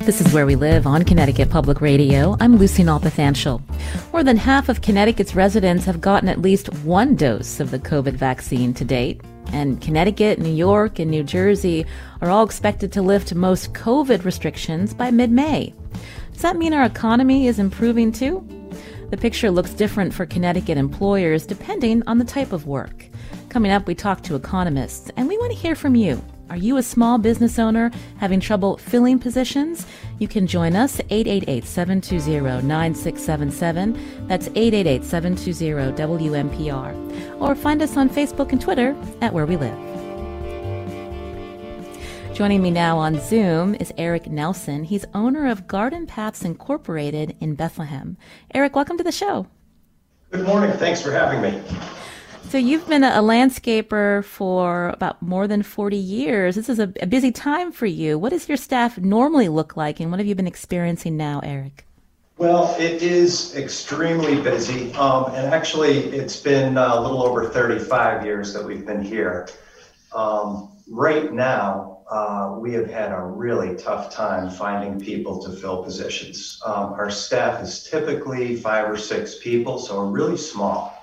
This is Where We Live on Connecticut Public Radio. I'm Lucy Nalpathanchel. More than half of Connecticut's residents have gotten at least one dose of the COVID vaccine to date. And Connecticut, New York, and New Jersey are all expected to lift most COVID restrictions by mid May. Does that mean our economy is improving too? The picture looks different for Connecticut employers depending on the type of work. Coming up, we talk to economists, and we want to hear from you. Are you a small business owner having trouble filling positions? You can join us 888-720-9677. That's 888-720-WNPR. Or find us on Facebook and Twitter at Where We Live. Joining me now on Zoom is Eric Nelson. He's owner of Garden Paths Incorporated in Bethlehem. Eric, welcome to the show. Good morning. Thanks for having me. So you've been a landscaper for about more than 40 years. This is a, a, busy time for you. What does your staff normally look like, and what have you been experiencing now, Eric? Well, it is extremely busy, um, and actually, it's been a little over 35 years that we've been here. Um, right now, uh, we have had a really tough time finding people to fill positions. Um, our staff is typically five or six people, so we're really small.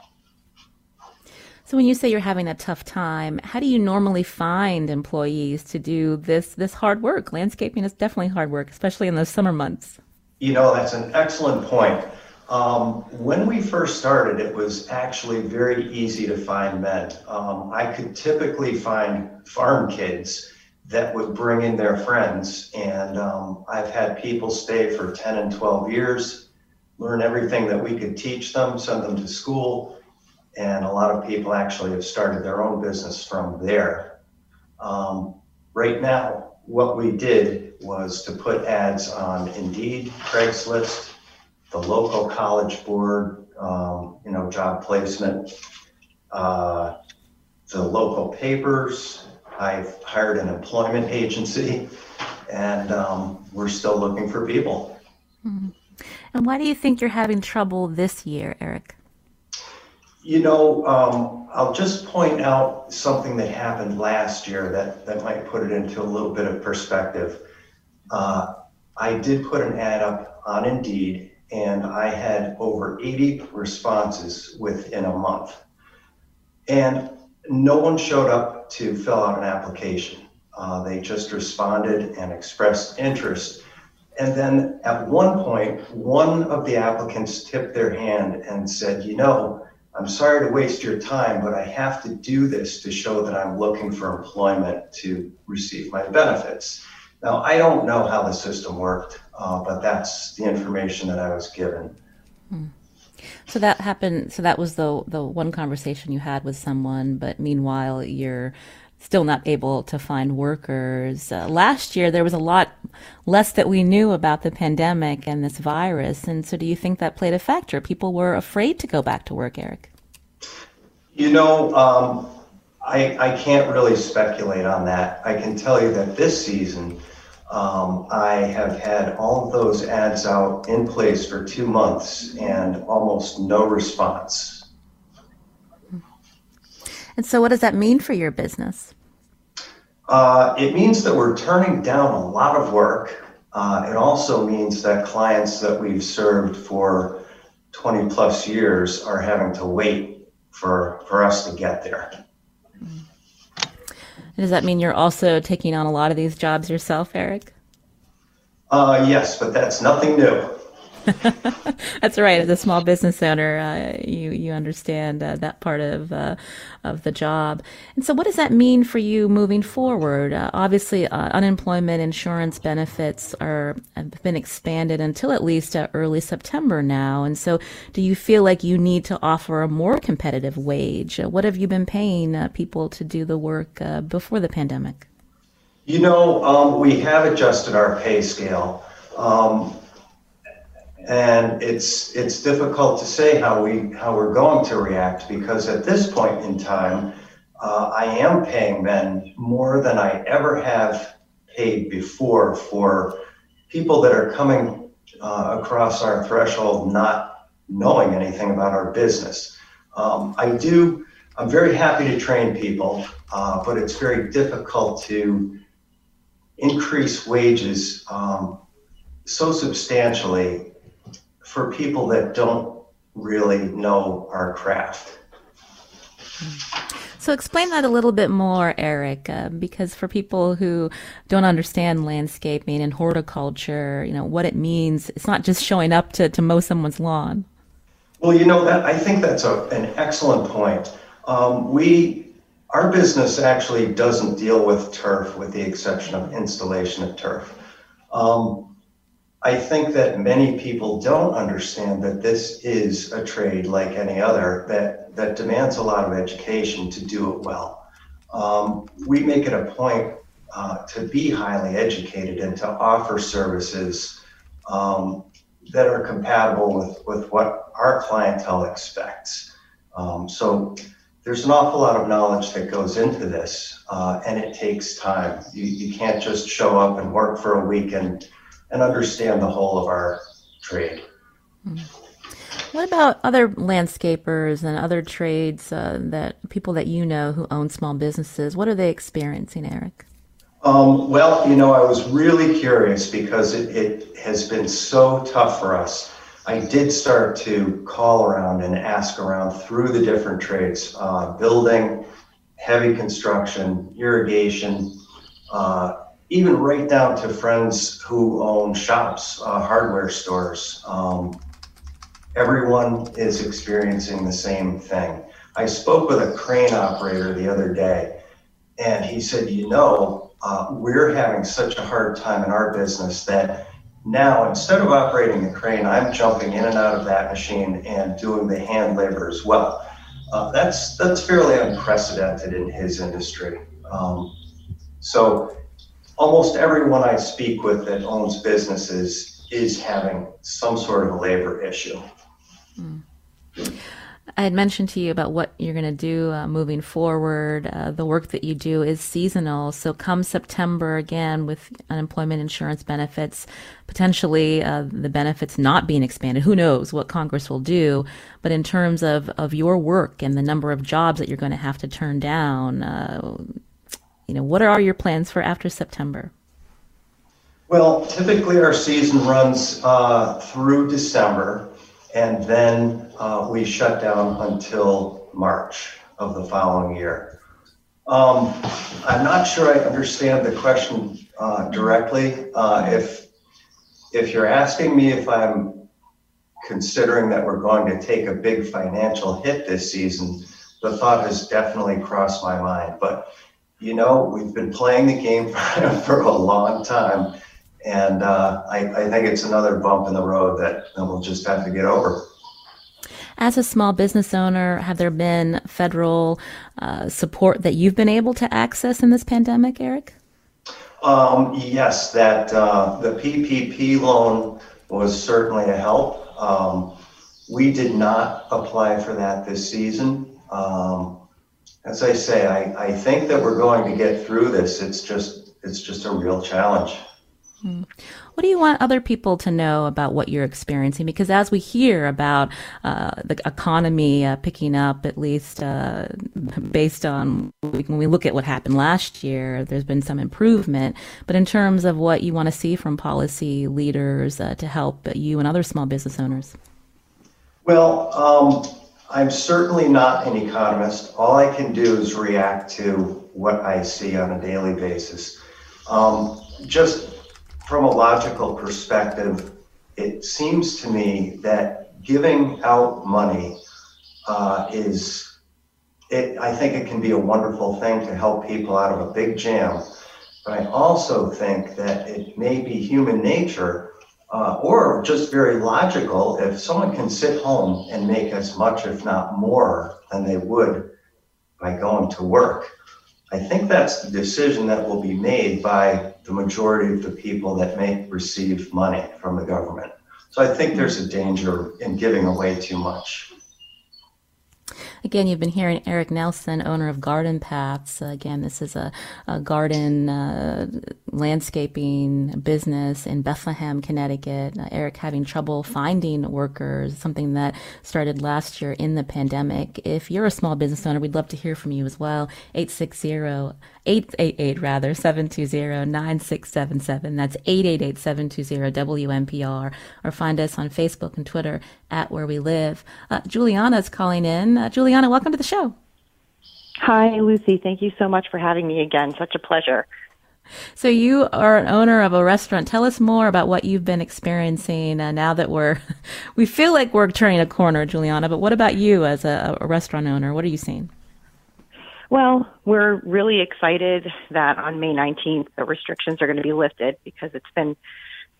So when you say you're having a tough time, how do you normally find employees to do this this hard work? Landscaping is definitely hard work, especially in those summer months. You know, that's an excellent point. Um, when we first started, it was actually very easy to find men. Um, I could typically find farm kids that would bring in their friends, and um, I've had people stay for 10 and 12 years, learn everything that we could teach them, send them to school and a lot of people actually have started their own business from there. Um, right now, what we did was to put ads on Indeed, Craigslist, the local college board, um, you know, job placement, uh, the local papers. I've hired an employment agency, and um, we're still looking for people. Mm-hmm. And why do you think you're having trouble this year, Eric? You know, um, I'll just point out something that happened last year that, that might put it into a little bit of perspective. Uh, I did put an ad up on Indeed, and I had over 80 responses within a month. And no one showed up to fill out an application. Uh, they just responded and expressed interest. And then at one point, one of the applicants tipped their hand and said, You know, I'm sorry to waste your time, but I have to do this to show that I'm looking for employment to receive my benefits. Now, I don't know how the system worked, uh, but that's the information that I was given. Hmm. So that happened. So that was the the one conversation you had with someone, but meanwhile you're still not able to find workers. Uh, last year there was a lot less that we knew about the pandemic and this virus, and so do you think that played a factor? People were afraid to go back to work, Eric. You know, um, I, I can't really speculate on that. I can tell you that this season, um, I have had all of those ads out in place for two months and almost no response. And so, what does that mean for your business? Uh, it means that we're turning down a lot of work. Uh, it also means that clients that we've served for 20 plus years are having to wait for for us to get there. Does that mean you're also taking on a lot of these jobs yourself, Eric? Uh, yes, but that's nothing new. That's right. As a small business owner, uh, you you understand uh, that part of uh, of the job. And so, what does that mean for you moving forward? Uh, obviously, uh, unemployment insurance benefits are have been expanded until at least uh, early September now. And so, do you feel like you need to offer a more competitive wage? what have you been paying people to do the work before the pandemic? You know, um, we have adjusted our pay scale. Um, and it's it's difficult to say how we how we're going to react because at this point in time, uh, I am paying men more than I ever have paid before for people that are coming uh, across our threshold not knowing anything about our business. Um, I do. I'm very happy to train people, uh, but it's very difficult to increase wages um, so substantially for people that don't really know our craft. So explain that a little bit more, Eric, uh, because for people who don't understand landscaping and horticulture, you know what it means. It's not just showing up to, to mow someone's lawn. Well, you know that I think that's a, an excellent point. Um, we our business actually doesn't deal with turf, with the exception of installation of turf. Um, I think that many people don't understand that this is a trade like any other that, that demands a lot of education to do it well. Um, we make it a point uh, to be highly educated and to offer services um, that are compatible with, with what our clientele expects. Um, so there's an awful lot of knowledge that goes into this, uh, and it takes time. You, you can't just show up and work for a week and and understand the whole of our trade. What about other landscapers and other trades uh, that people that you know who own small businesses? What are they experiencing, Eric? Um, well, you know, I was really curious because it, it has been so tough for us. I did start to call around and ask around through the different trades uh, building, heavy construction, irrigation, uh, even right down to friends who own shops, uh, hardware stores. Um, everyone is experiencing the same thing. I spoke with a crane operator the other day, and he said, You know, uh, we're having such a hard time in our business that now instead of operating the crane, I'm jumping in and out of that machine and doing the hand labor as well. Uh, that's that's fairly unprecedented in his industry. Um, so almost everyone I speak with that owns businesses is having some sort of a labor issue. Mm. I had mentioned to you about what you're going to do uh, moving forward. Uh, the work that you do is seasonal. So, come September, again, with unemployment insurance benefits, potentially uh, the benefits not being expanded, who knows what Congress will do. But in terms of, of your work and the number of jobs that you're going to have to turn down, uh, you know, what are your plans for after September? Well, typically our season runs uh, through December, and then uh, we shut down until March of the following year. Um, I'm not sure I understand the question uh, directly. Uh, if if you're asking me if I'm considering that we're going to take a big financial hit this season, the thought has definitely crossed my mind. But you know, we've been playing the game for, for a long time. And uh, I, I think it's another bump in the road that, that we'll just have to get over. As a small business owner, have there been federal uh, support that you've been able to access in this pandemic, Eric? Um, yes, that uh, the PPP loan was certainly a help. Um, we did not apply for that this season. Um, as I say, I, I think that we're going to get through this. It's just it's just a real challenge. Hmm. What do you want other people to know about what you're experiencing? Because as we hear about uh, the economy uh, picking up, at least uh, based on when we look at what happened last year, there's been some improvement. But in terms of what you want to see from policy leaders uh, to help you and other small business owners? Well, um, I'm certainly not an economist. All I can do is react to what I see on a daily basis. Um, just from a logical perspective, it seems to me that giving out money uh, is, it, I think it can be a wonderful thing to help people out of a big jam. But I also think that it may be human nature uh, or just very logical if someone can sit home and make as much, if not more, than they would by going to work. I think that's the decision that will be made by the majority of the people that may receive money from the government. So I think there's a danger in giving away too much. Again, you've been hearing Eric Nelson, owner of Garden Paths. Uh, again, this is a, a garden uh, landscaping business in Bethlehem, Connecticut. Uh, Eric having trouble finding workers, something that started last year in the pandemic. If you're a small business owner, we'd love to hear from you as well. 860 888 rather 720-9677 that's 888-720-WNPR or find us on Facebook and Twitter at where we live uh, Juliana's calling in uh, Juliana welcome to the show Hi Lucy thank you so much for having me again such a pleasure so you are an owner of a restaurant. Tell us more about what you've been experiencing uh, now that we're, we feel like we're turning a corner, Juliana. But what about you as a, a restaurant owner? What are you seeing? Well, we're really excited that on May 19th the restrictions are going to be lifted because it's been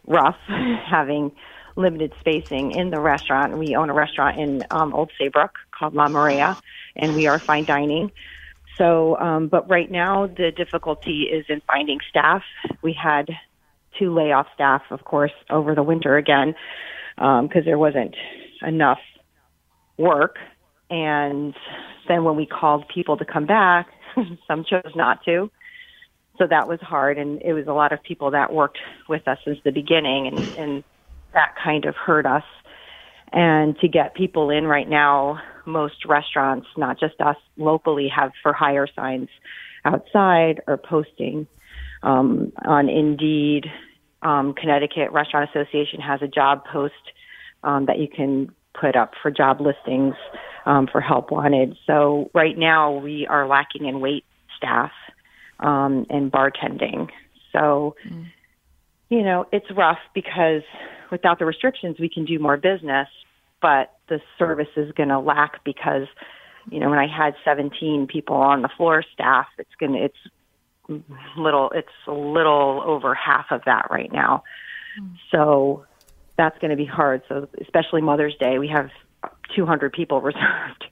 rough having limited spacing in the restaurant. We own a restaurant in um, Old Saybrook called La Maria, and we are fine dining. So, um, but right now the difficulty is in finding staff. We had to lay off staff, of course, over the winter again because um, there wasn't enough work and then when we called people to come back, some chose not to. So that was hard. And it was a lot of people that worked with us since the beginning. And, and that kind of hurt us. And to get people in right now, most restaurants, not just us locally, have for hire signs outside or posting um, on Indeed. Um, Connecticut Restaurant Association has a job post um, that you can put up for job listings um, for help wanted. So right now we are lacking in wait staff um, and bartending. So, mm. you know, it's rough because without the restrictions, we can do more business, but the service is going to lack because, you know, when I had 17 people on the floor staff, it's going to, it's little, it's a little over half of that right now. Mm. So that's going to be hard. So especially Mother's Day, we have 200 people reserved.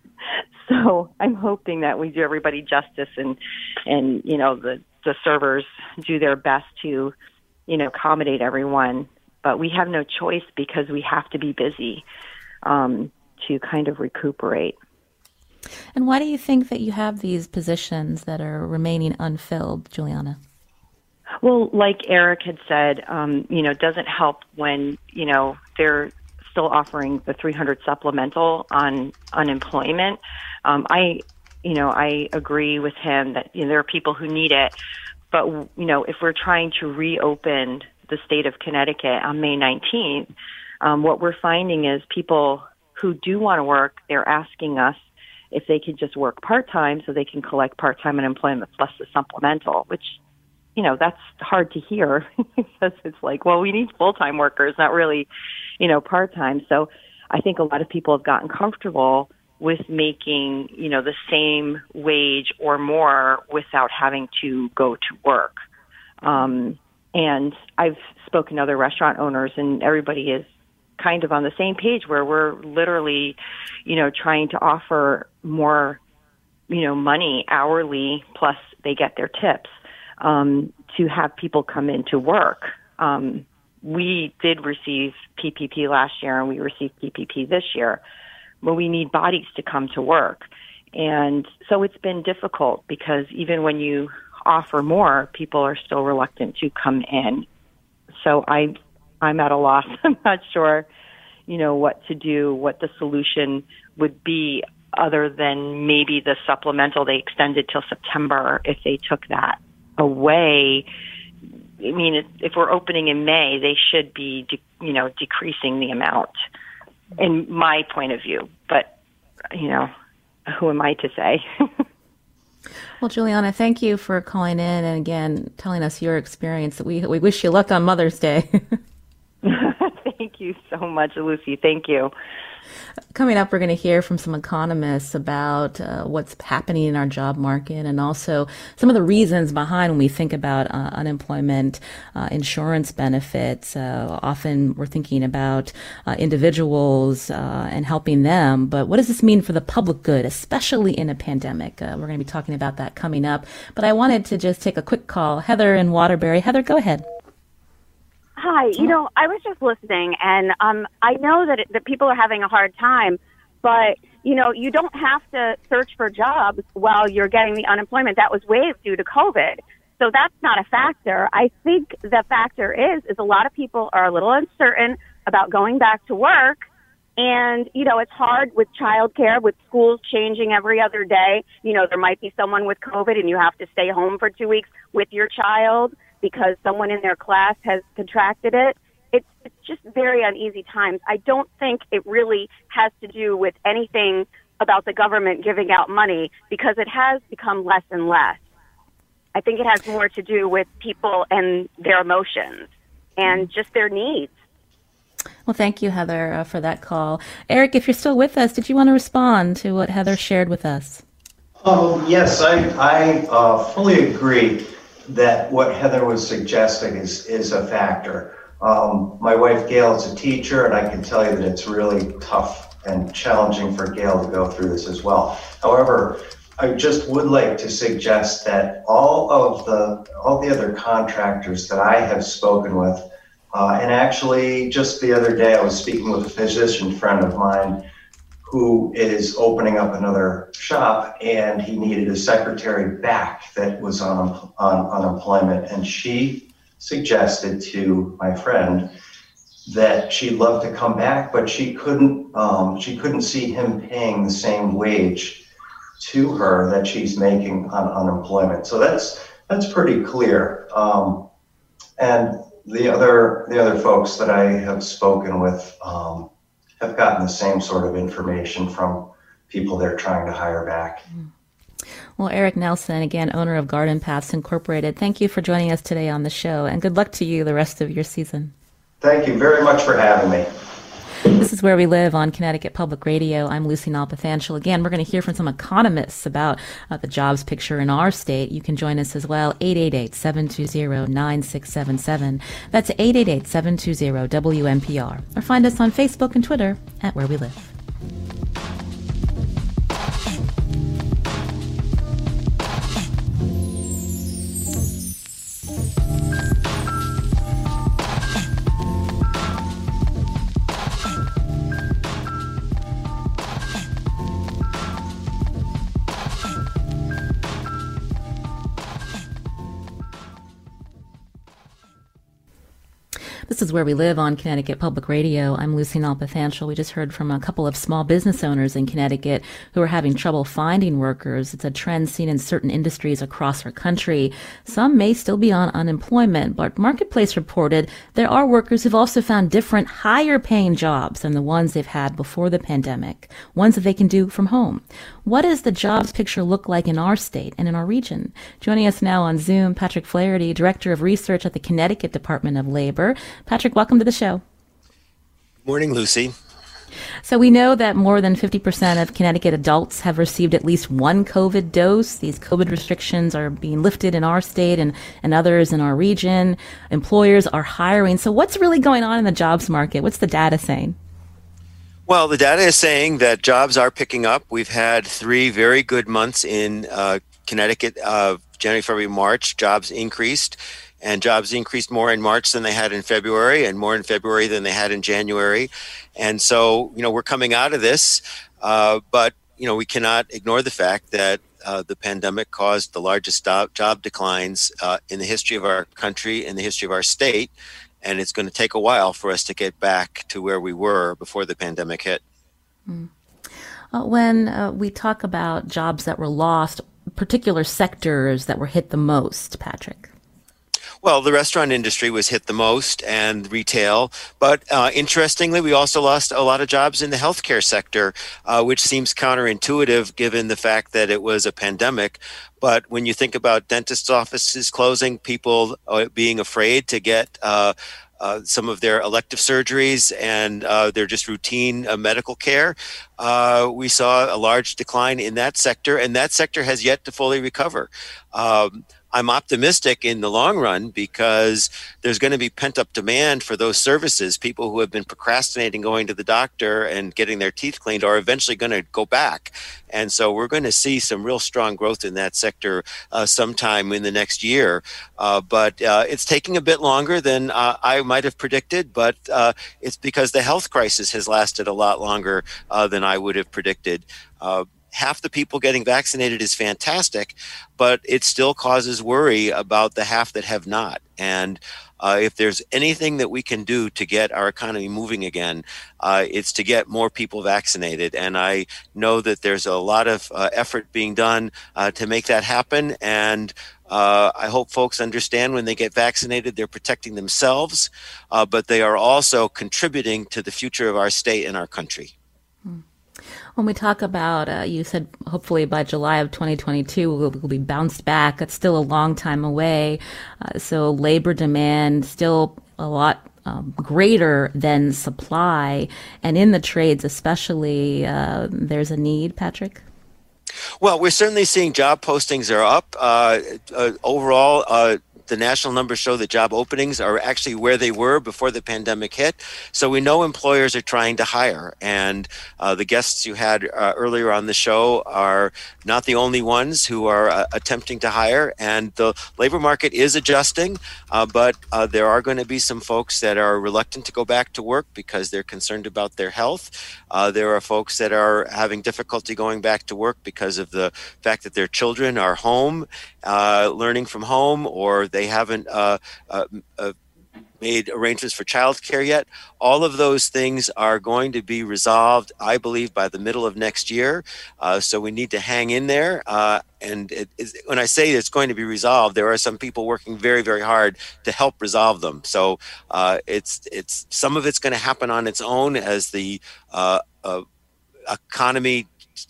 So I'm hoping that we do everybody justice and and you know the the servers do their best to you know accommodate everyone. But we have no choice because we have to be busy um, to kind of recuperate. And why do you think that you have these positions that are remaining unfilled, Juliana? Well, like Eric had said, um, you know, it doesn't help when, you know, they're still offering the 300 supplemental on unemployment. Um, I, you know, I agree with him that you know, there are people who need it, but you know, if we're trying to reopen the state of Connecticut on May 19th, um, what we're finding is people who do want to work, they're asking us if they can just work part time so they can collect part time unemployment plus the supplemental, which you know that's hard to hear because it's like well we need full time workers not really you know part time so i think a lot of people have gotten comfortable with making you know the same wage or more without having to go to work. Um and i've spoken to other restaurant owners and everybody is kind of on the same page where we're literally you know trying to offer more you know money hourly plus they get their tips um, to have people come into work. Um, we did receive PPP last year and we received PPP this year, but we need bodies to come to work. And so it's been difficult because even when you offer more, people are still reluctant to come in. So I, I'm at a loss. I'm not sure, you know, what to do, what the solution would be other than maybe the supplemental they extended till September if they took that away. I mean, if we're opening in May, they should be, you know, decreasing the amount, in my point of view. But, you know, who am I to say? well, Juliana, thank you for calling in and again telling us your experience. We we wish you luck on Mother's Day. Thank you so much, Lucy. Thank you. Coming up, we're going to hear from some economists about uh, what's happening in our job market and also some of the reasons behind when we think about uh, unemployment uh, insurance benefits. Uh, often we're thinking about uh, individuals uh, and helping them, but what does this mean for the public good, especially in a pandemic? we're going to be talking about that coming up. But I wanted to just take a quick call. Heather in Waterbury. Heather, go ahead. Hi. You know, I was just listening, and um, I know that it, that people are having a hard time, but you know, you don't have to search for jobs while you're getting the unemployment that was waived due to COVID. So that's not a factor. I think the factor is is a lot of people are a little uncertain about going back to work. And, you know, it's hard with childcare, with schools changing every other day. You know, there might be someone with COVID and you have to stay home for two weeks with your child because someone in their class has contracted it. It's, it's just very uneasy times. I don't think it really has to do with anything about the government giving out money because it has become less and less. I think it has more to do with people and their emotions and just their needs. Well, thank you, Heather, uh, for that call. Eric, if you're still with us, did you want to respond to what Heather shared with us? Oh, yes, I, I uh, fully agree that what Heather was suggesting is, is a factor. Um, my wife Gail is a teacher, and I can tell you that it's really tough and challenging for Gail to go through this as well. However, I just would like to suggest that all of the all the other contractors that I have spoken with, uh, and actually just the other day I was speaking with a physician friend of mine who is opening up another shop and he needed a secretary back that was on, on unemployment. And she suggested to my friend that she'd love to come back, but she couldn't, um, she couldn't see him paying the same wage to her that she's making on unemployment. So that's, that's pretty clear. Um, and the other, the other folks that I have spoken with, um, have gotten the same sort of information from people they're trying to hire back. Well, Eric Nelson, again, owner of Garden Paths Incorporated, thank you for joining us today on the show, and good luck to you the rest of your season. Thank you very much for having me. This is Where We Live on Connecticut Public Radio. I'm Lucy Nalpathanchel. Again, we're going to hear from some economists about uh, the jobs picture in our state. You can join us as well, 888-720-9677. That's 888-720-WNPR. Or find us on Facebook and Twitter at Where We Live. This is Where We Live on Connecticut Public Radio. I'm Lucy Nalpathanchel. We just heard from a couple of small business owners in Connecticut who are having trouble finding workers. It's a trend seen in certain industries across our country. Some may still be on unemployment, but Marketplace reported there are workers who've also found different higher paying jobs than the ones they've had before the pandemic, ones that they can do from home. What does the jobs picture look like in our state and in our region? Joining us now on Zoom, Patrick Flaherty, Director of Research at the Connecticut Department of Labor. Patrick, welcome to the show. Morning, Lucy. So we know that more than 50% of Connecticut adults have received at least one COVID dose. These COVID restrictions are being lifted in our state and, and others in our region. Employers are hiring. So what's really going on in the jobs market? What's the data saying? Well, the data is saying that jobs are picking up. We've had three very good months in uh, Connecticut, uh, January, February, March. Jobs increased and jobs increased more in March than they had in February, and more in February than they had in January. And so, you know, we're coming out of this, uh, but you know, we cannot ignore the fact that uh, the pandemic caused the largest job, job declines uh, in the history of our country, in the history of our state, and it's going to take a while for us to get back to where we were before the pandemic hit. Mm. Uh, when uh, we talk about jobs that were lost, particular sectors that were hit the most, Patrick. Well, the restaurant industry was hit the most and retail. But uh, interestingly, we also lost a lot of jobs in the healthcare sector, uh, which seems counterintuitive given the fact that it was a pandemic. But when you think about dentist offices closing, people uh, being afraid to get uh, uh, some of their elective surgeries and uh, their just routine uh, medical care. Uh, we saw a large decline in that sector, and that sector has yet to fully recover. Um, I'm optimistic in the long run because there's going to be pent up demand for those services. People who have been procrastinating going to the doctor and getting their teeth cleaned are eventually going to go back. And so we're going to see some real strong growth in that sector uh, sometime in the next year. Uh, but uh, it's taking a bit longer than uh, I might have predicted, but uh, it's because the health crisis has lasted a lot longer uh, than I would have predicted half the people getting vaccinated is fantastic, but it still causes worry about the half that have not. And uh, if there's anything that we can do to get our economy moving again, uh, it's to get more people vaccinated. And I know that there's a lot of uh, effort being done uh, to make that happen. And uh, I hope folks understand when they get vaccinated, they're protecting themselves, uh, but they are also contributing to the future of our state and our country. When we talk about, uh, you said hopefully by July of 2022 we'll, we'll be bounced back. That's still a long time away. Uh, so labor demand still a lot um, greater than supply, and in the trades especially, uh, there's a need. Patrick. Well, we're certainly seeing job postings are up. Uh, uh, overall, uh, the national numbers show that job openings are actually where they were before the pandemic hit. So we know employers are trying to hire. And uh, the guests you had uh, earlier on the show are not the only ones who are uh, attempting to hire. And the labor market is adjusting, uh, but uh, there are going to be some folks that are reluctant to go back to work because they're concerned about their health. Uh, there are folks that are having difficulty going back to work because of the fact that their children are home, learning from home, or they haven't uh, uh, uh, made arrangements for childcare yet. All of those things are going to be resolved, I believe, by the middle of next year. Uh, so we need to hang in there. Uh, and it, when I say it's going to be resolved, there are some people working very, very hard to help resolve them. So uh, it's it's some of it's going to happen on its own as the uh, uh, economy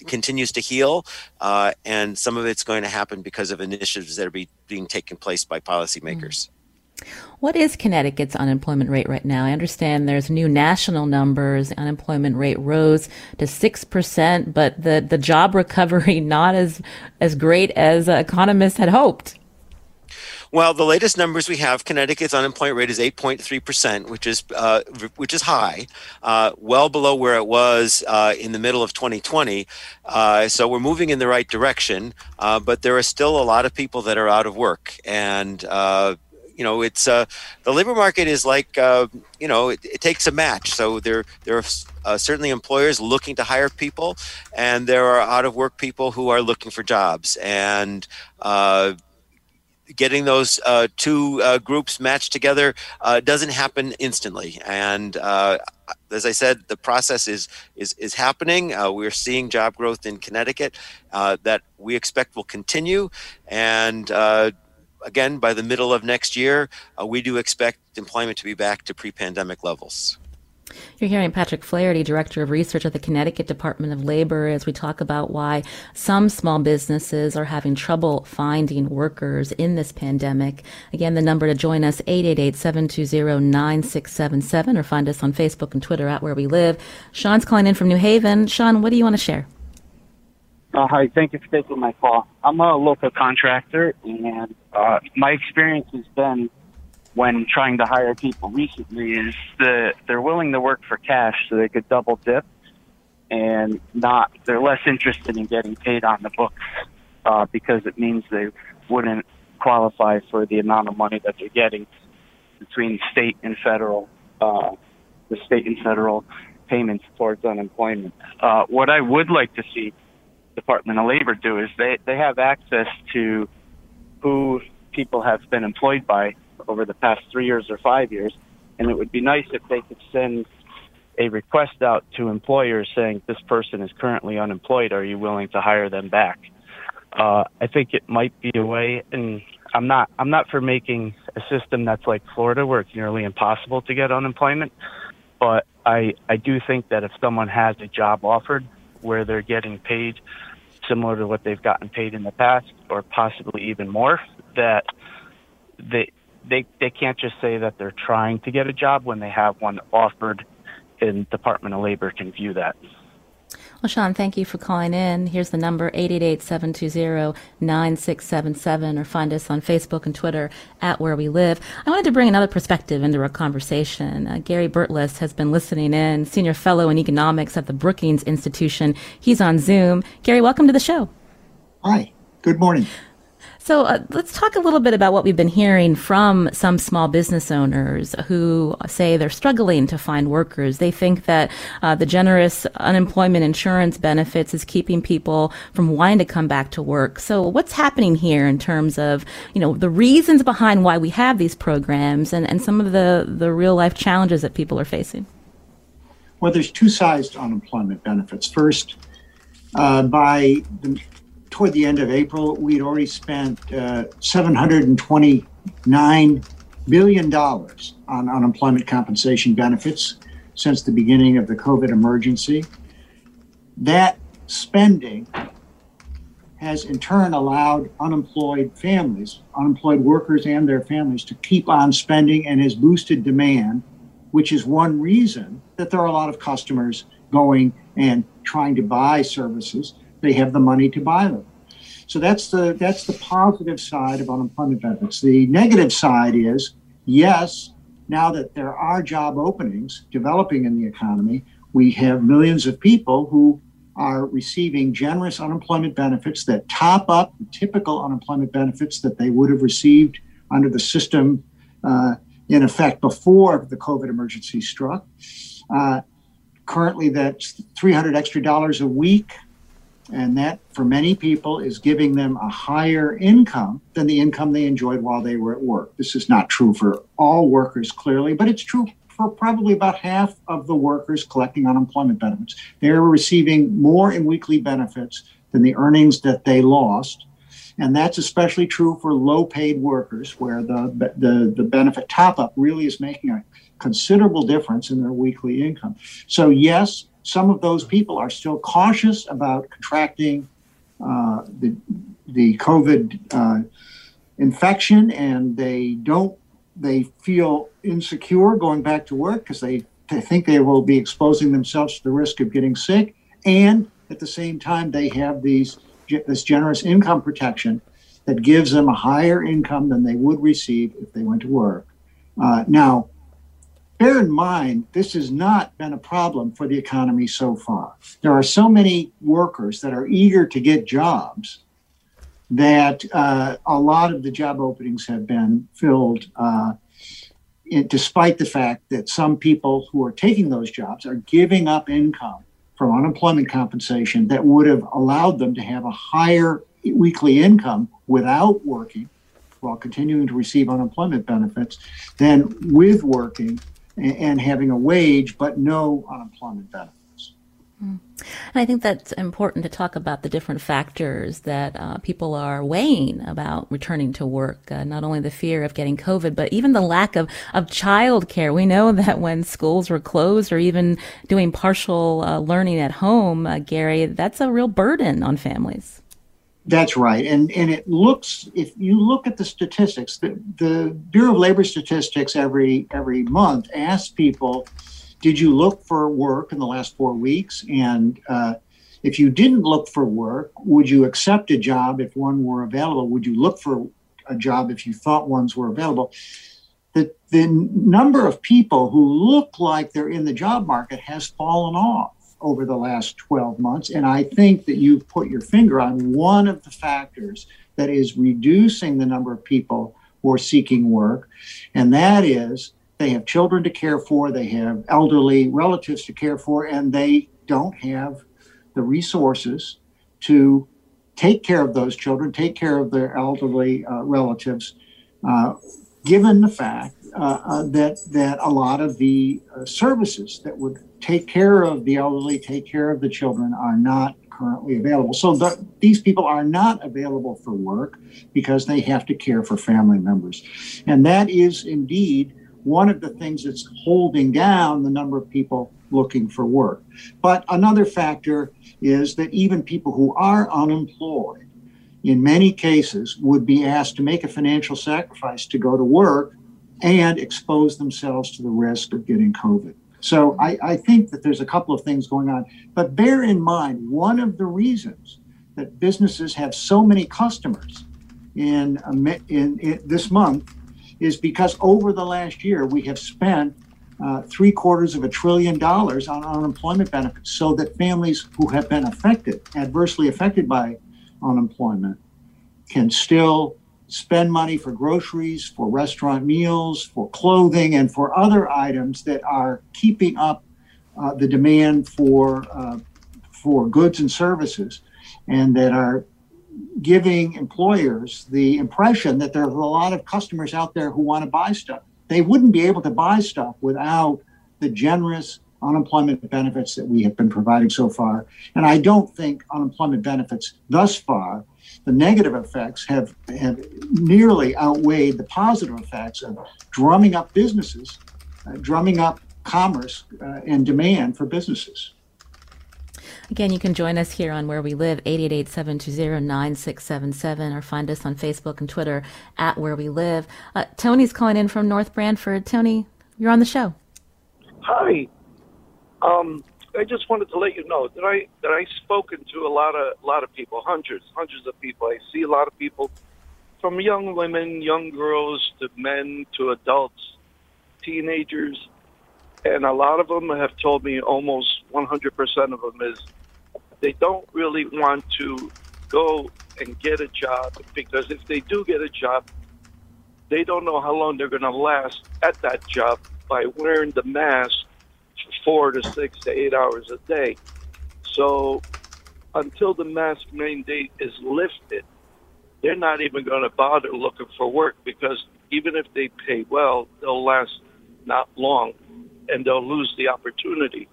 continues to heal, uh, and some of it's going to happen because of initiatives that are be, being taken place by policymakers. What is Connecticut's unemployment rate right now? I understand there's new national numbers. Unemployment rate rose to six percent, but the, the job recovery not as as great as economists had hoped. Well, the latest numbers we have, Connecticut's unemployment rate is 8.3 percent, which is uh, which is high, uh, well below where it was uh, in the middle of 2020. Uh, so we're moving in the right direction, uh, but there are still a lot of people that are out of work, and uh, you know it's uh, the labor market is like uh, you know it, it, takes a match. So there there are uh, certainly employers looking to hire people and there are out of work people who are looking for jobs. And getting those uh, two uh, groups matched together uh, doesn't happen instantly. And uh, as I said, the process is is is happening. Uh, we're seeing job growth in Connecticut uh, that we expect will continue. And again, by the middle of next year, we do expect employment to be back to pre-pandemic levels. You're hearing Patrick Flaherty, Director of Research at the Connecticut Department of Labor, as we talk about why some small businesses are having trouble finding workers in this pandemic. Again, the number to join us, 888-720-9677, or find us on Facebook and Twitter at Where We Live. Sean's calling in from New Haven. Sean, what do you want to share? Uh, hi, thank you for taking my call. I'm a local contractor, and uh, my experience has been when trying to hire people recently is that they're willing to work for cash so they could double dip and not they're less interested in getting paid on the books uh, because it means they wouldn't qualify for the amount of money that they're getting between state and federal uh, the state and federal payments towards unemployment. Uh, what I would like to see Department of Labor do is they, they have access to who people have been employed by over the past three years or five years. And it would be nice if they could send a request out to employers saying this person is currently unemployed. Are you willing to hire them back? Uh, I think it might be a way, and I'm not. I'm not for making a system that's like Florida, where it's nearly impossible to get unemployment. But I I do think that if someone has a job offered where they're getting paid similar to what they've gotten paid in the past, or possibly even more, that they they they can't just say that they're trying to get a job when they have one offered, and Department of Labor can view that. Well, Sean, thank you for calling in. Here's the number 888-720-9677 or find us on Facebook and Twitter at Where We Live. I wanted to bring another perspective into our conversation. Uh, Gary Burtless has been listening in, senior fellow in economics at the Brookings Institution. He's on Zoom. Gary, welcome to the show. Hi. Good morning. So uh, let's talk a little bit about what we've been hearing from some small business owners who say they're struggling to find workers. They think that uh, the generous unemployment insurance benefits is keeping people from wanting to come back to work. So what's happening here in terms of, you know, the reasons behind why we have these programs and, and some of the, the real life challenges that people are facing? Well, there's two sides to unemployment benefits. First, uh, by the toward the end of April, we had already spent uh, $729 billion on unemployment compensation benefits since the beginning of the COVID emergency. That spending has in turn allowed unemployed families, unemployed workers and their families to keep on spending and has boosted demand, which is one reason that there are a lot of customers going and trying to buy services they have the money to buy them. So that's the that's the positive side of unemployment benefits. The negative side is yes, now that there are job openings developing in the economy, we have millions of people who are receiving generous unemployment benefits that top up the typical unemployment benefits that they would have received under the system uh, in effect before the COVID emergency struck. Uh, currently, that's 300 extra dollars a week and that, for many people, is giving them a higher income than the income they enjoyed while they were at work. This is not true for all workers, clearly, but it's true for probably about half of the workers collecting unemployment benefits. They're receiving more in weekly benefits than the earnings that they lost. And that's especially true for low paid workers, where the, the, the benefit top up really is making a considerable difference in their weekly income. So, yes, some of those people are still cautious about contracting uh, the, the COVID uh, infection and they don't, they feel insecure going back to work because they, they think they will be exposing themselves to the risk of getting sick. And at the same time, they have these, this generous income protection that gives them a higher income than they would receive if they went to work. Uh, now, bear in mind, this has not been a problem for the economy so far. There are so many workers that are eager to get jobs that uh, a lot of the job openings have been filled, uh, it, despite the fact that some people who are taking those jobs are giving up income from unemployment compensation that would have allowed them to have a higher weekly income without working while continuing to receive unemployment benefits than with working and, and having a wage but no unemployment benefits. Mm. And I think that's important to talk about the different factors that uh, people are weighing about returning to work. Uh, not only the fear of getting COVID, but even the lack of, of child care. We know that when schools were closed or even doing partial uh, learning at home, uh, Gary, that's a real burden on families. That's right, and and it looks if you look at the statistics, the, the Bureau of Labor Statistics every every month asks people, did you look for work in the last four weeks? And uh, if you didn't look for work, would you accept a job if one were available? Would you look for a job if you thought ones were available? The, the number of people who look like they're in the job market has fallen off over the last 12 months. And I think that you've put your finger on one of the factors that is reducing the number of people who are seeking work. And that is they have children to care for, they have elderly relatives to care for, and they don't have the resources to take care of those children, take care of their elderly uh, relatives, uh, given the fact that that a lot of the uh, services that would take care of the elderly, take care of the children are not currently available. So the, these people are not available for work because they have to care for family members. And that is indeed one of the things that's holding down the number of people looking for work. But another factor is that even people who are unemployed, in many cases, would be asked to make a financial sacrifice to go to work and expose themselves to the risk of getting COVID. So I, I, think that there's a couple of things going on. But bear in mind, one of the reasons that businesses have so many customers in, in, in this month is because over the last year we have spent uh, three quarters of a trillion dollars on unemployment benefits so that families who have been affected, adversely affected by unemployment, can still spend money for groceries, for restaurant meals, for clothing, and for other items that are keeping up uh, the demand for uh, for goods and services, and that are giving employers the impression that there's a lot of customers out there who want to buy stuff. They wouldn't be able to buy stuff without the generous unemployment benefits that we have been providing so far. And I don't think unemployment benefits thus far the negative effects have, have nearly outweighed the positive effects of drumming up businesses, uh, drumming up commerce uh, and demand for businesses. Again, you can join us here on Where We Live, 888-720-9677, or find us on Facebook and Twitter at Where We Live. Uh, Tony's calling in from North Branford. Tony, you're on the show. Hi. Um, I just wanted to let you know that I that I've spoken to a lot of a lot of people, hundreds, hundreds of people. I see a lot of people, from young women, young girls, to men, to adults, teenagers, and a lot of them have told me almost 100% of them is they don't really want to go and get a job because if they do get a job, they don't know how long they're going to last at that job by wearing the mask four to six to eight hours a day. So until the mask mandate is lifted, they're not even going to bother looking for work because even if they pay well, they'll last not long and they'll lose the opportunity.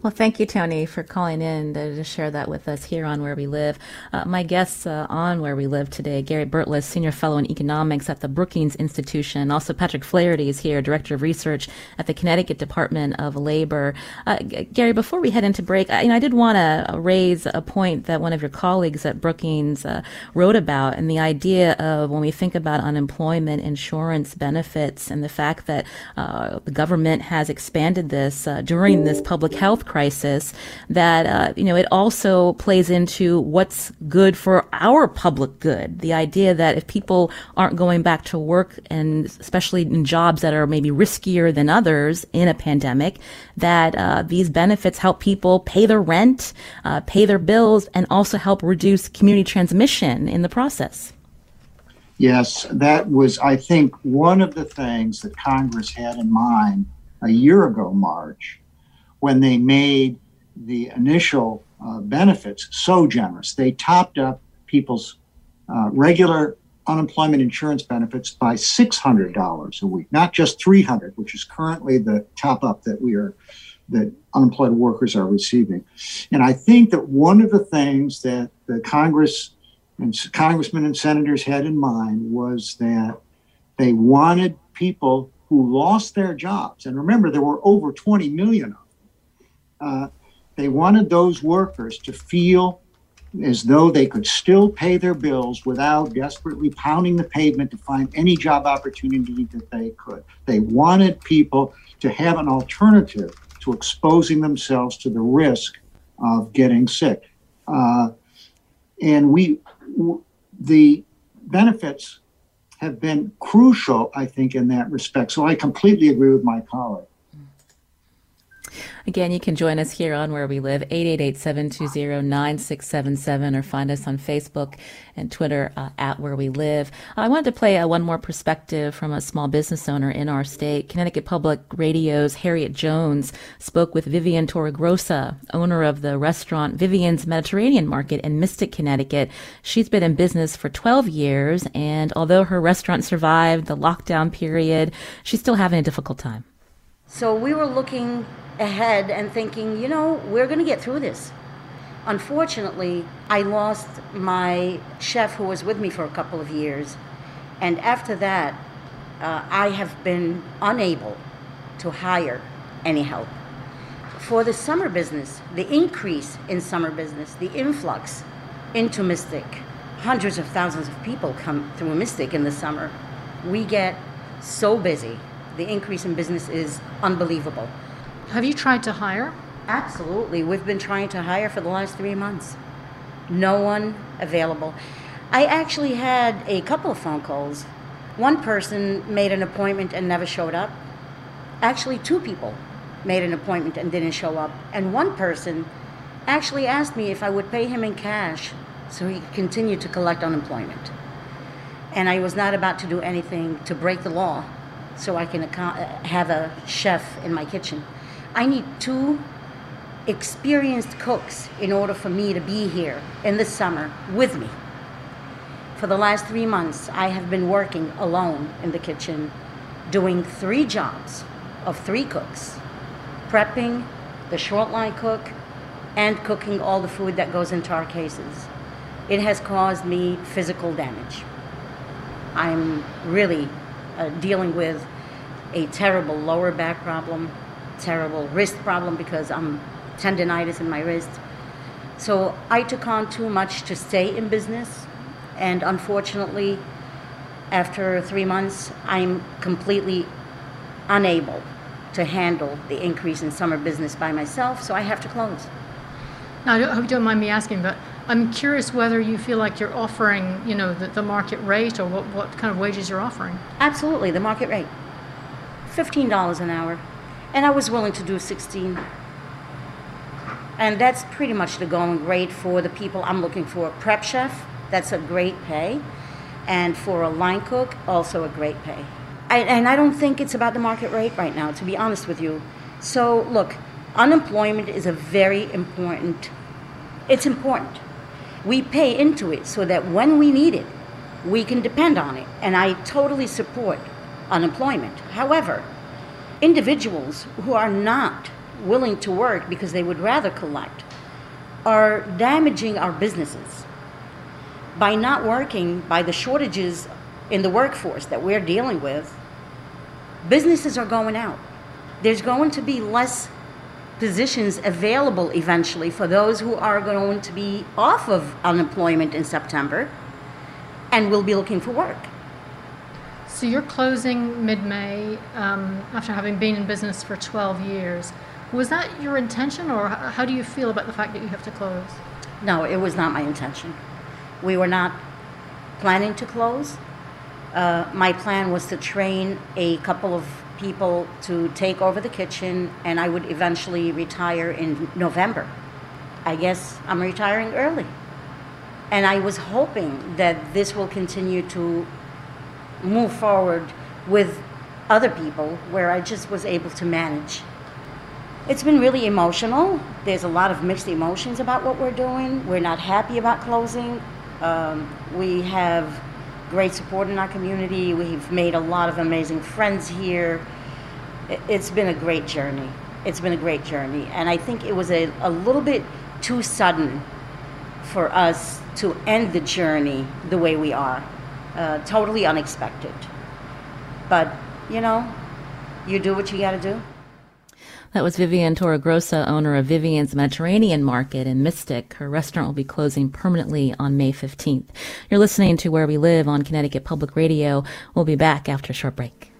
Well, thank you, Tony, for calling in to, share that with us here on Where We Live. Uh, my guests uh, on Where We Live today, Gary Burtless, Senior Fellow in Economics at the Brookings Institution. Also, Patrick Flaherty is here, Director of Research at the Connecticut Department of Labor. Uh, Gary, before we head into break, I, you know, I did want to raise a point that one of your colleagues at Brookings uh, wrote about, and the idea of when we think about unemployment insurance benefits and the fact that uh, the government has expanded this uh, during this public health crisis that, uh, you know, it also plays into what's good for our public good. The idea that if people aren't going back to work and especially in jobs that are maybe riskier than others in a pandemic, that uh, these benefits help people pay their rent, uh, pay their bills, and also help reduce community transmission in the process. Yes, that was, I think, one of the things that Congress had in mind a year ago, March, when they made the initial uh, benefits so generous. They topped up people's uh, regular unemployment insurance benefits by $600 a week, not just 300, which is currently the top up that we are that unemployed workers are receiving. And I think that one of the things that the Congress and congressmen and senators had in mind was that they wanted people who lost their jobs. And remember, there were over 20 million of uh, they wanted those workers to feel as though they could still pay their bills without desperately pounding the pavement to find any job opportunity that they could. They wanted people to have an alternative to exposing themselves to the risk of getting sick. Uh, and we, w- the benefits have been crucial, I think, in that respect. So I completely agree with my colleague. Again, you can join us here on Where We Live, 888-720-9677, or find us on Facebook and Twitter uh, at Where We Live. I wanted to play uh, one more perspective from a small business owner in our state. Connecticut Public Radio's Harriet Jones spoke with Vivian Torregrossa, owner of the restaurant Vivian's Mediterranean Market in Mystic, Connecticut. She's been in business for 12 years, and although her restaurant survived the lockdown period, she's still having a difficult time. So we were looking ahead and thinking, you know, we're going to get through this. Unfortunately, I lost my chef who was with me for a couple of years. And after that, uh, I have been unable to hire any help. For the summer business, the increase in summer business, the influx into Mystic. Hundreds of thousands of people come through Mystic in the summer. We get so busy. The increase in business is unbelievable. Have you tried to hire? Absolutely. We've been trying to hire for the last three months. No one available. I actually had a couple of phone calls. One person made an appointment and never showed up. Actually, two people made an appointment and didn't show up. And one person actually asked me if I would pay him in cash so he could continue to collect unemployment. And I was not about to do anything to break the law so I can have a chef in my kitchen. I need two experienced cooks in order for me to be here in the summer with me. For the last three months, I have been working alone in the kitchen, doing three jobs of three cooks prepping, the short line cook, and cooking all the food that goes into our cases. It has caused me physical damage. I'm really uh, dealing with a terrible lower back problem, terrible wrist problem because I'm tendonitis in my wrist. So I took on too much to stay in business, and unfortunately, after three months, I'm completely unable to handle the increase in summer business by myself, so I have to close. Now, I hope you don't mind me asking, but I'm curious whether you feel like you're offering, you know, the, the market rate or what, what kind of wages you're offering. Absolutely, the market rate. $15 an hour. And I was willing to do 16 and that's pretty much the going rate for the people I'm looking for. Prep chef, that's a great pay. And for a line cook, also a great pay. I, and I don't think it's about the market rate right now, to be honest with you. So, look, unemployment is a very important, it's important. We pay into it so that when we need it, we can depend on it. And I totally support unemployment. However, individuals who are not willing to work because they would rather collect are damaging our businesses by not working by the shortages in the workforce that we're dealing with businesses are going out there's going to be less positions available eventually for those who are going to be off of unemployment in September and will be looking for work. So you're closing mid May um, after having been in business for 12 years. Was that your intention, or how do you feel about the fact that you have to close? No, it was not my intention. We were not planning to close. Uh, my plan was to train a couple of people to take over the kitchen, and I would eventually retire in November. I guess I'm retiring early. And I was hoping that this will continue to move forward with other people where I just was able to manage it's been really emotional. There's a lot of mixed emotions about what we're doing. We're not happy about closing. Um, we have great support in our community. We've made a lot of amazing friends here. It's been a great journey. It's been a great journey. And I think it was a, a little bit too sudden for us to end the journey the way we are. Uh, totally unexpected. But, you know, you do what you got to do. That was Vivian Torregrossa, owner of Vivian's Mediterranean Market in Mystic. Her restaurant will be closing permanently on May 15th. You're listening to Where We Live on Connecticut Public Radio. We'll be back after a short break.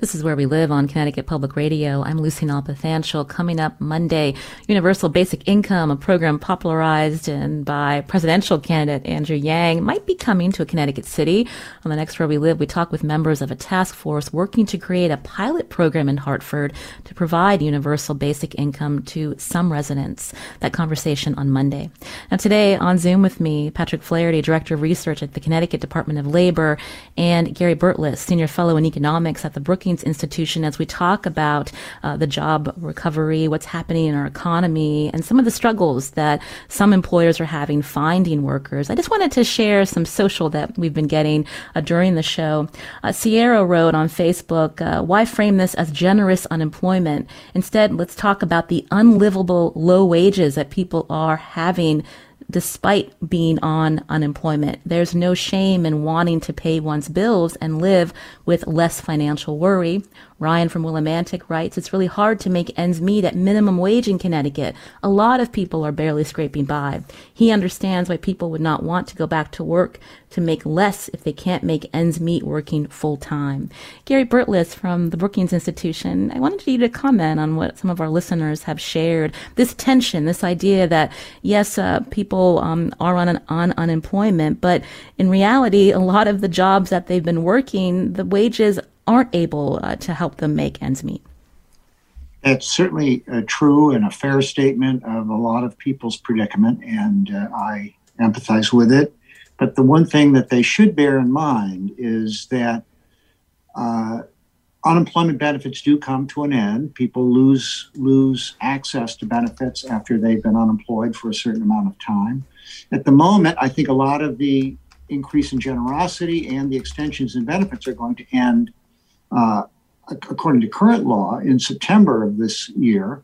This is Where We Live on Connecticut Public Radio. I'm Lucy Nalpathanchil. Coming up Monday, Universal Basic Income, a program popularized and by presidential candidate Andrew Yang, might be coming to a Connecticut city. On the next Where We Live, we talk with members of a task force working to create a pilot program in Hartford to provide universal basic income to some residents. That conversation on Monday. Now today on Zoom with me, Patrick Flaherty, Director of Research at the Connecticut Department of Labor, and Gary Burtless, Senior Fellow in Economics at the Brookings Brookings Institution as we talk about uh, the job recovery, what's happening in our economy, and some of the struggles that some employers are having finding workers. I just wanted to share some social that we've been getting uh, during the show. Uh, Sierra wrote on Facebook, uh, why frame this as generous unemployment? Instead, let's talk about the unlivable low wages that people are having despite being on unemployment. There's no shame in wanting to pay one's bills and live with less financial worry Ryan from Willimantic writes, It's really hard to make ends meet at minimum wage in Connecticut. A lot of people are barely scraping by. He understands why people would not want to go back to work to make less if they can't make ends meet working full time. Gary Burtless from the Brookings Institution, I wanted you to comment on what some of our listeners have shared. This tension, this idea that, yes, uh, people um, are on, an, on unemployment, but in reality, a lot of the jobs that they've been working, the wages aren't able uh, to help them make ends meet. That's certainly uh, true and a fair statement of a lot of people's predicament, and uh, I empathize with it. But the one thing that they should bear in mind is that uh, unemployment benefits do come to an end. People lose lose access to benefits after they've been unemployed for a certain amount of time. At the moment, I think a lot of the increase in generosity and the extensions in benefits are going to end uh, according to current law, in September of this year,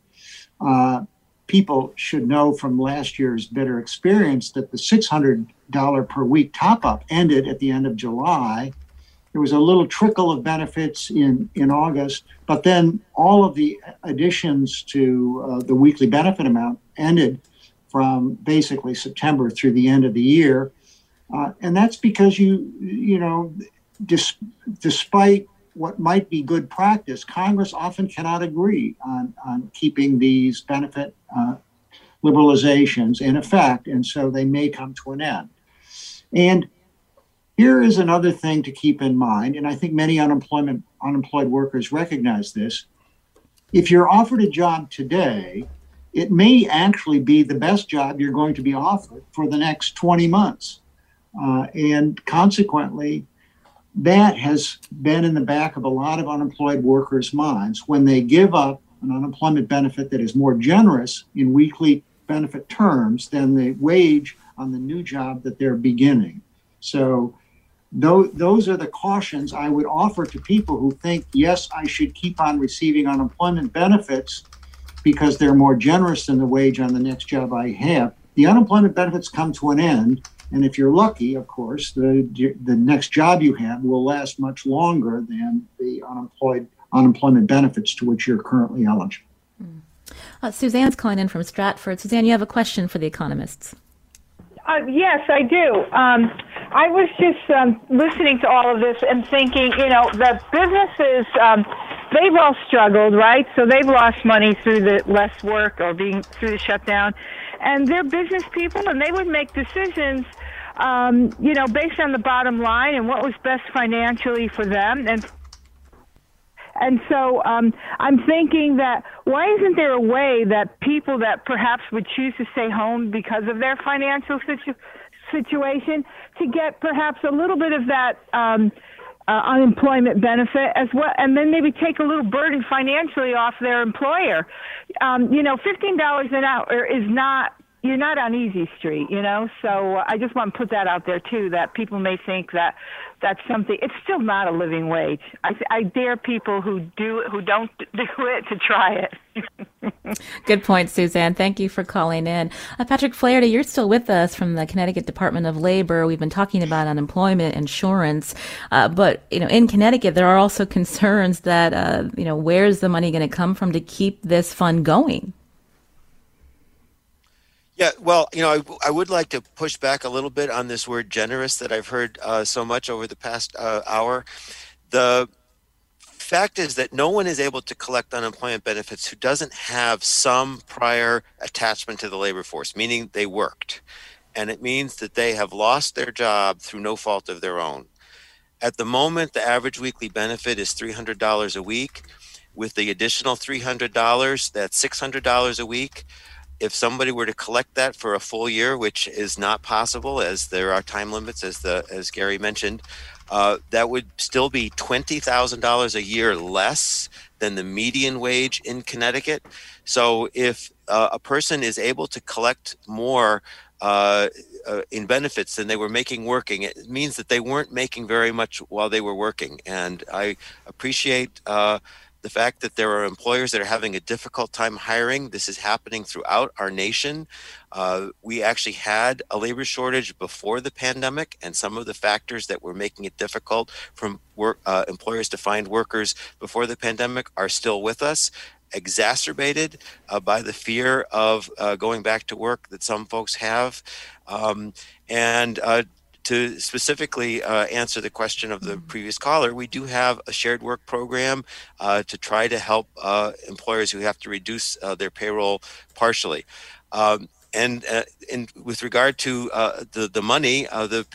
uh, people should know from last year's bitter experience that the $600 per week top up ended at the end of July. There was a little trickle of benefits in, in August, but then all of the additions to uh, the weekly benefit amount ended from basically September through the end of the year. Uh, and that's because you, you know, dis- despite what might be good practice, Congress often cannot agree on, on keeping these benefit uh, liberalizations in effect, and so they may come to an end. And here is another thing to keep in mind, and I think many unemployment unemployed workers recognize this. If you're offered a job today, it may actually be the best job you're going to be offered for the next 20 months. Uh, and consequently, that has been in the back of a lot of unemployed workers' minds when they give up an unemployment benefit that is more generous in weekly benefit terms than the wage on the new job that they're beginning. So, those are the cautions I would offer to people who think, yes, I should keep on receiving unemployment benefits because they're more generous than the wage on the next job I have. The unemployment benefits come to an end and if you're lucky, of course, the the next job you have will last much longer than the unemployed unemployment benefits to which you're currently eligible. Mm. Uh, Suzanne's calling in from Stratford. Suzanne, you have a question for the economists. Uh, yes, I do. Um, I was just um, listening to all of this and thinking, you know, the businesses, um, they've all struggled, right? So they've lost money through the less work or being through the shutdown and they're business people, and they would make decisions, um, you know, based on the bottom line and what was best financially for them, and and so um, I'm thinking that why isn't there a way that people that perhaps would choose to stay home because of their financial situ- situation to get perhaps a little bit of that um, uh, unemployment benefit as well, and then maybe take a little burden financially off their employer. Um, you know, fifteen dollars an hour is not you're not on easy street, you know. So uh, I just want to put that out there too, that people may think that that's something. It's still not a living wage. I, I dare people who do who don't do it to try it. Good point, Suzanne. Thank you for calling in. Uh, Patrick Flaherty, you're still with us from the Connecticut Department of Labor. We've been talking about unemployment insurance, uh, but you know, in Connecticut, there are also concerns that uh, you know, where's the money going to come from to keep this fund going? Yeah, well, you know, I, I would like to push back a little bit on this word generous that I've heard uh, so much over the past uh, hour. The fact is that no one is able to collect unemployment benefits who doesn't have some prior attachment to the labor force, meaning they worked. And it means that they have lost their job through no fault of their own. At the moment, the average weekly benefit is $300 a week. With the additional $300, that's $600 a week if somebody were to collect that for a full year, which is not possible as there are time limits, as the as Gary mentioned, uh, that would still be $20,000 a year less than the median wage in Connecticut. So if uh, a person is able to collect more uh, uh, in benefits than they were making working, it means that they weren't making very much while they were working. And I appreciate uh, the fact that there are employers that are having a difficult time hiring. This is happening throughout our nation. Uh, we actually had a labor shortage before the pandemic, and some of the factors that were making it difficult for work, uh, employers to find workers before the pandemic are still with us exacerbated uh, by the fear of uh, going back to work that some folks have. Um, and uh, to specifically uh, answer the question of the mm-hmm. previous caller, we do have a shared work program uh, to try to help uh, employers who have to reduce uh, their payroll partially. Um, and, uh, and with regard to uh, the, the money, the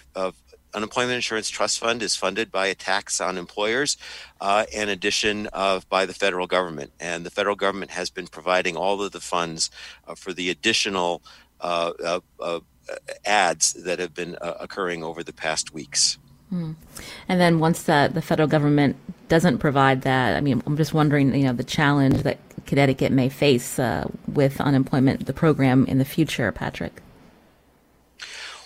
Unemployment Insurance Trust Fund is funded by a tax on employers, uh, in addition of by the federal government. And the federal government has been providing all of the funds uh, for the additional uh, ads that have been uh, occurring over the past weeks. Hmm. And then once that the federal government doesn't provide that, I mean, I'm just wondering, you know, the challenge that Connecticut may face uh, with unemployment, the program in the future, Patrick.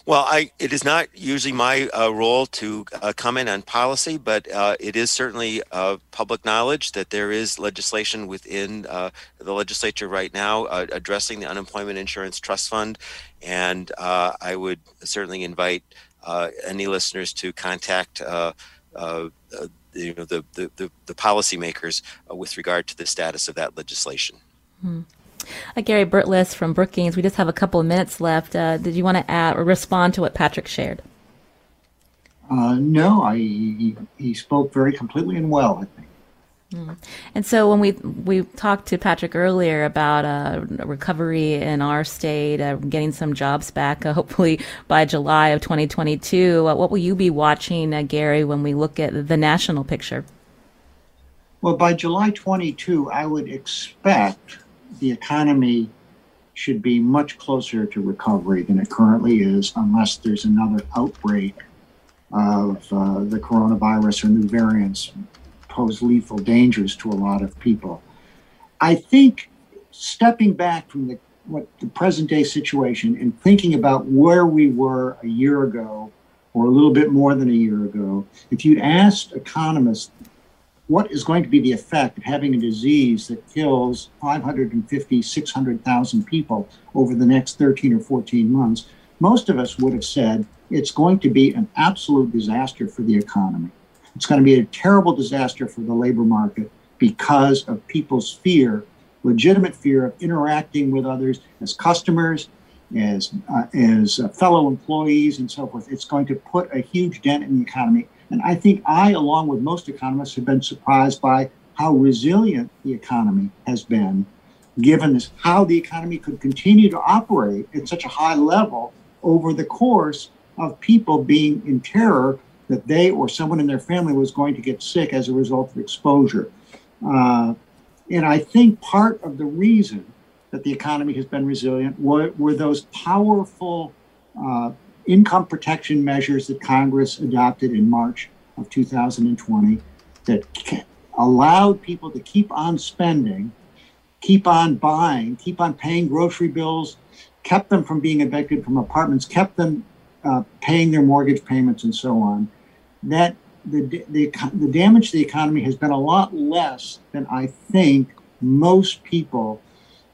Well, I, it is not usually my uh, role to uh, comment on policy, but uh, it is certainly uh, public knowledge that there is legislation within uh, the legislature right now uh, addressing the Unemployment Insurance Trust Fund. And I would certainly invite any listeners to contact you know, the, the, the, the policymakers with regard to the status of that legislation. Hmm. Uh, Gary Burtless from Brookings, we just have a couple of minutes left. Uh, did you want to add or respond to what Patrick shared? Uh, no, I, he, he, spoke very completely and well, I think. Mm. And so when we we talked to Patrick earlier about uh, recovery in our state, uh, getting some jobs back, uh, hopefully by July of 2022, uh, what will you be watching, uh, Gary, when we look at the national picture? Well, by July 22, I would expect the economy should be much closer to recovery than it currently is, unless there's another outbreak of uh, the coronavirus or new variants pose lethal dangers to a lot of people. I think stepping back from the what the present day situation and thinking about where we were a year ago or a little bit more than a year ago, if you'd asked economists what is going to be the effect of having a disease that kills 550, 600,000 people over the next 13 or 14 months, most of us would have said it's going to be an absolute disaster for the economy. It's going to be a terrible disaster for the labor market because of people's fear, legitimate fear of interacting with others as customers, as uh, as uh, fellow employees, and so forth. It's going to put a huge dent in the economy. And I think I, along with most economists, have been surprised by how resilient the economy has been, given this, how the economy could continue to operate at such a high level over the course of people being in terror that they or someone in their family was going to get sick as a result of exposure. Uh, and I think part of the reason that the economy has been resilient were, were those powerful uh, income protection measures that Congress adopted in March of 2020 that allowed people to keep on spending, keep on buying, keep on paying grocery bills, kept them from being evicted from apartments, kept them uh, paying their mortgage payments and so on. That the, the, the damage to the economy has been a lot less than I think most people,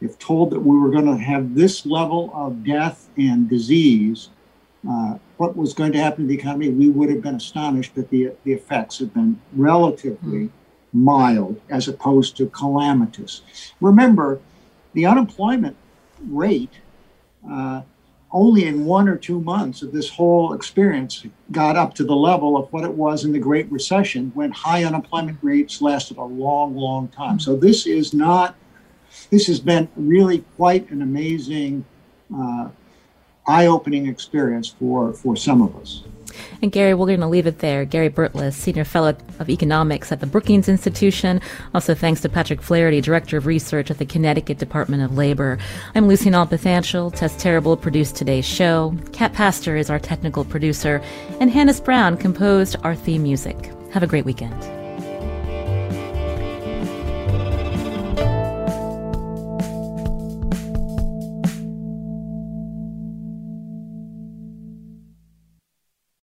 if told that we were going to have this level of death and disease, uh, what was going to happen to the economy, we would have been astonished that the, the effects have been relatively mm. mild as opposed to calamitous. Remember, the unemployment rate uh, only in one or two months of this whole experience got up to the level of what it was in the Great Recession when high unemployment rates lasted a long, long time. So this is not, this has been really quite an amazing uh, eye-opening experience for for some of us. And Gary, we're going to leave it there. Gary Burtless, Senior Fellow of Economics at the Brookings Institution. Also, thanks to Patrick Flaherty, Director of Research at the Connecticut Department of Labor. I'm Lucy Nalpathanchil. Tess Terrible produced today's show. Kat Pastor is our technical producer. And Hannes Brown composed our theme music. Have a great weekend.